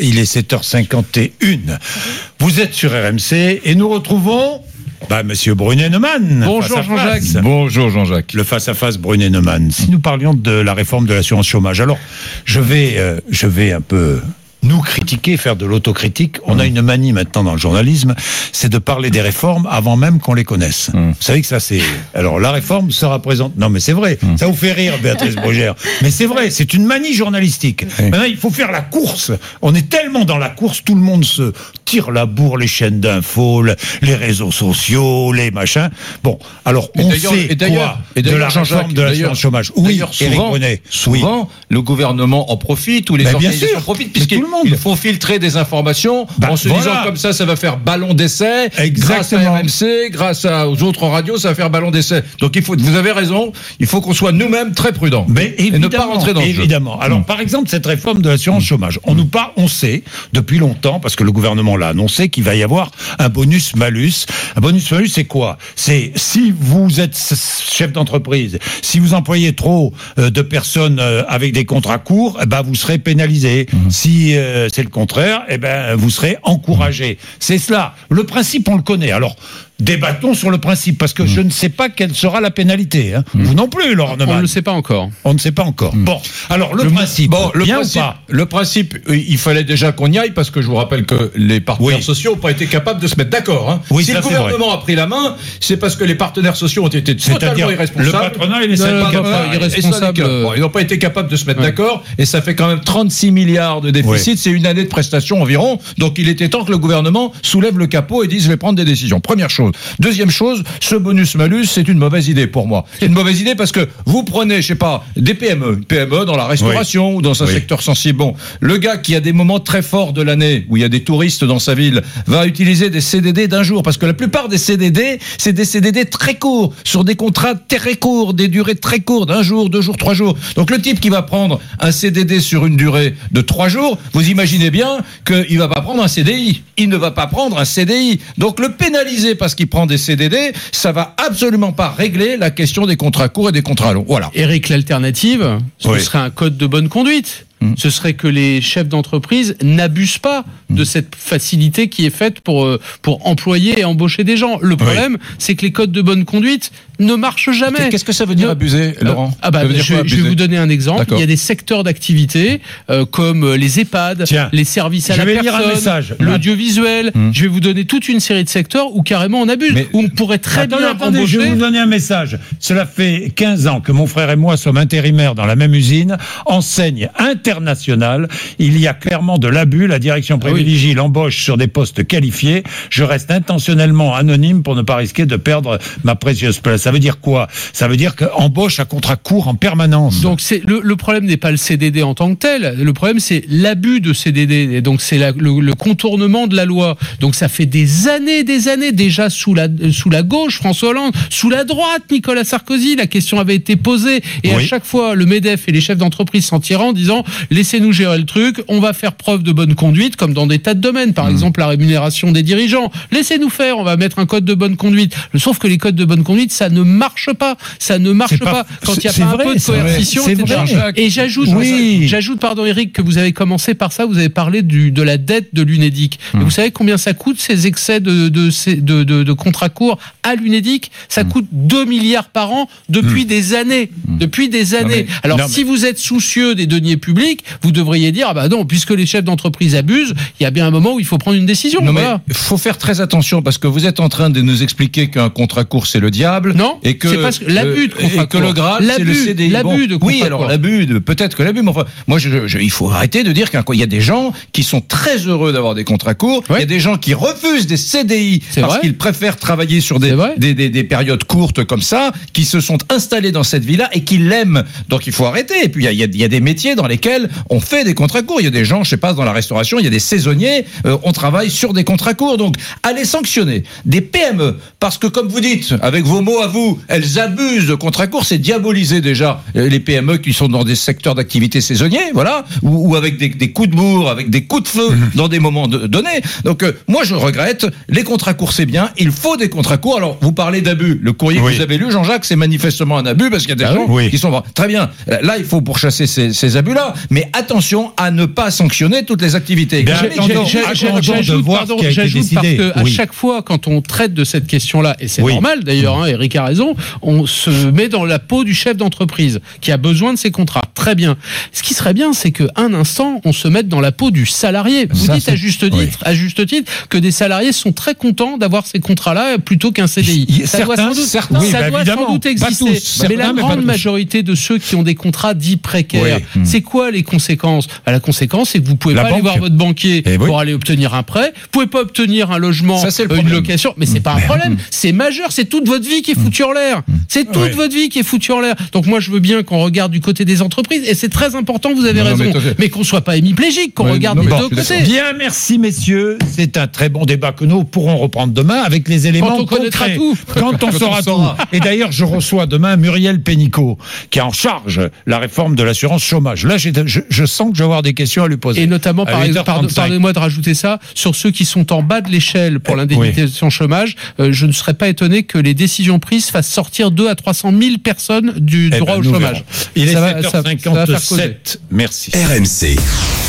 Il est 7h51. Vous êtes sur RMC et nous retrouvons bah, Monsieur Brunet-Neumann. Bonjour Jean-Jacques. Bonjour Jean-Jacques. Le face-à-face Brunet-Neumann. Si nous parlions de la réforme de l'assurance chômage, alors je vais, euh, je vais un peu nous critiquer, faire de l'autocritique. On a une manie maintenant dans le journalisme, c'est de parler des réformes avant même qu'on les connaisse. Vous savez que ça c'est... Alors la réforme sera présente... Non mais c'est vrai, ça vous fait rire Béatrice Brugère. Mais c'est vrai, c'est une manie journalistique. Maintenant il faut faire la course. On est tellement dans la course, tout le monde se tire la bourre, les chaînes d'infos, le- les réseaux sociaux, les machins. Bon, alors on sait et quoi et de d'ailleurs, la Jean-Jacques, réforme de l'assurance chômage? Oui, souvent, souvent le gouvernement en profite ou les bien organisations sûr. en profitent puisqu'ils tout le monde. Ils font filtrer des informations Bah, en se voilà. disant comme ça ça va faire ballon d'essai grâce à RMC grâce à- aux autres radios ça va faire ballon d'essai donc il faut vous avez raison il faut qu'on soit nous-mêmes très prudents Mais et ne pas évidemment, rentrer dans le jeu. évidemment. Alors, par exemple, cette réforme de l'assurance chômage, on nous parle, on sait depuis longtemps, parce que le gouvernement l'a annoncé, qu'il va y avoir un bonus-malus. Un bonus-malus, c'est quoi? C'est si vous êtes chef d'entreprise, si vous employez trop euh, de personnes euh, avec des contrats courts, eh ben vous serez pénalisé. Si euh, c'est le contraire, eh ben vous serez encouragé. C'est cela. Le principe, on le connaît. Alors. Débattons sur le principe, parce que je ne sais pas quelle sera la pénalité. hein. Vous non plus, Laurent On ne le sait pas encore. On ne sait pas encore. Bon, alors le, Le- principe, Bon, le bien principe, ou pas le principe, il fallait déjà qu'on y aille parce que je vous rappelle que les partenaires Oui. sociaux n'ont pas été capables de se mettre d'accord. hein. Oui, si le gouvernement a pris la main, c'est parce que les partenaires sociaux ont été totalement irresponsables. le patronat et les syndicats. euh, ils n'ont pas été capables de se mettre Ouais. d'accord et ça fait quand même 36 milliards de déficit. C'est une année de prestations environ. Donc il était temps que le gouvernement soulève le capot et dise je vais prendre des décisions. Première chose. Deuxième chose, ce bonus-malus, c'est une mauvaise idée pour moi. C'est une mauvaise idée parce que vous prenez, je sais pas, des PME, une PME dans la restauration ou dans un Oui. secteur sensible. Bon, le gars qui a des moments très forts de l'année où il y a des touristes dans sa ville va utiliser des CDD d'un jour parce que la plupart des CDD, c'est des CDD très courts sur des contrats très courts, des durées très courtes, un jour, deux jours, trois jours. Donc le type qui va prendre un CDD sur une durée de trois jours, vous imaginez bien qu'il va pas prendre un CDI. Il ne va pas prendre un CDI. Donc le pénaliser parce qu'il prend des CDD, ça va absolument pas régler la question des contrats courts et des contrats longs. Voilà. Eric, l'alternative, ce Oui. serait un code de bonne conduite. Ce serait que les chefs d'entreprise n'abusent pas de cette facilité qui est faite pour, euh, pour employer et embaucher des gens. Le problème, c'est que les codes de bonne conduite ne marchent jamais. Qu'est-ce que ça veut dire abuser, Laurent Ah bah, je, quoi, je vais vous donner un exemple. Il y a des secteurs d'activité euh, comme euh, les EHPAD, Tiens, les services à je la vais personne, l'audiovisuel. Je vais vous donner toute une série de secteurs où carrément on abuse, Mais- où on pourrait très Attendez, bien attendez, je vais embaucher. vous donner un message. Cela fait 15 ans que mon frère et moi sommes intérimaires dans la même usine, enseigne internationale. Il y a clairement de l'abus. La direction oui. privilégie l'embauche sur des postes qualifiés. Je reste intentionnellement anonyme pour ne pas risquer de perdre ma précieuse place. Ça veut dire quoi? Ça veut dire qu'embauche à contrat court en permanence. Donc c'est le, le problème n'est pas le CDD en tant que tel. Le problème c'est l'abus de CDD. Et donc c'est la- le, le contournement de la loi. Donc ça fait des années, des années déjà sous la sous la gauche François Hollande, sous la droite Nicolas Sarkozy. La question avait été posée et à chaque fois le Medef et les chefs d'entreprise s'en tiraient en disant laissez-nous gérer le truc. On va faire preuve de bonne conduite comme dans des tas de domaines. Mmh. Par exemple la rémunération des dirigeants. Laissez-nous faire. On va mettre un code de bonne conduite. Sauf que les codes de bonne conduite ça ne marche pas. Ça ne marche pas- pas, quand il n'y a pas un peu de coercition. Et j'ajoute, Oui. j'ajoute, pardon Eric, que vous avez commencé par ça, vous avez parlé du, de la dette de l'UNEDIC. Mais Vous savez combien ça coûte ces excès de, de, ces- de, de, de contrats courts à l'UNEDIC Ça Hum. coûte 2 milliards par an depuis des années. Depuis des années. mais- Alors non, si vous êtes soucieux des deniers publics, vous devriez dire, ah bah non, puisque les chefs d'entreprise abusent, il y a bien un moment où il faut prendre une décision. Non mais Voilà. faut faire très attention parce que vous êtes en train de nous expliquer qu'un contrat court c'est le diable. Non, et que l'abus de euh, contrat et que le court. Graal c'est le CDI. l'abus de Oui, alors court. l'abus, peut-être que l'abus, mais enfin, moi je, je- il faut arrêter de dire qu'il y a des gens qui sont très heureux d'avoir des contrats courts. Il y a des gens qui refusent des CDI parce qu'ils préfèrent travailler sur des, C'est vrai. des, des, des périodes courtes comme ça, qui se sont installés dans cette vie-là et qui l'aiment. Donc il faut arrêter. Et puis y a, il y a des métiers dans lesquels on fait des contrats courts. Il y a des gens, je sais pas, dans la restauration, il y a des saisonniers, euh, on travaille sur des contrats courts. Donc allez sanctionner des PME parce que comme vous dites, avec vos mots à vous, elles abusent de contrats courts, c'est diaboliser déjà euh, les PME qui sont dans des secteurs d'activité saisonniers, voilà, ou, ou avec des, des coups de bourre, avec des coups de feu dans des moments de- donnés. Donc euh, moi je regrette, les contrats courts c'est bien, il faut des contrats courts. Alors vous parlez d'abus, le courrier Oui. que vous avez lu, Jean-Jacques, c'est manifestement un abus parce qu'il y a des Ah gens oui. qui sont très bien. Là il faut pourchasser ces, ces abus-là, mais attention à ne pas sanctionner toutes les activités. J'ajoute parce que à chaque fois, quand on traite de cette question-là, et c'est normal d'ailleurs, hein, Eric a raison, on se met dans la peau du chef d'entreprise qui a besoin de ses contrats. Très bien. Ce qui serait bien, c'est qu'un instant, on se mette dans la peau du salarié. Vous dites à juste titre, à juste titre, que des salariés sont très contents d'avoir ces contrats-là plutôt qu'un CDI. Ça doit sans doute, certains, ça doit sans doute exister. mais la grande majorité de ceux qui ont des contrats dits précaires, c'est quoi les conséquences bah, La conséquence, c'est que vous pouvez pas aller voir votre banquier eh pour aller obtenir un prêt. Vous pouvez pas obtenir un logement, ça, euh, une location. Mais c'est pas un problème. C'est majeur. C'est toute votre vie qui est foutue en l'air. C'est toute votre vie qui est foutue en l'air. Donc moi, je veux bien qu'on regarde du côté des entreprises. Et c'est très important. Vous avez raison. Mais, qu'on soit pas hémiplégique, qu'on regarde des deux côtés. Bien, merci messieurs. C'est un très bon débat que nous pourrons reprendre demain avec les éléments Quand on connaîtra tout. Quand on saura tout. Et d'ailleurs, je reçois demain Muriel Pénicaud, qui est en charge la réforme de l'assurance chômage. Là, je, je, sens que je vais avoir des questions à lui poser. Et notamment, par pardonnez-moi de rajouter ça, sur ceux qui sont en bas de l'échelle pour l'indemnisation chômage, euh, je ne serais pas étonné que les décisions prises fassent sortir 2 à 300 000 personnes du eh droit ben, au chômage. Il est 7h57. Merci. RMC.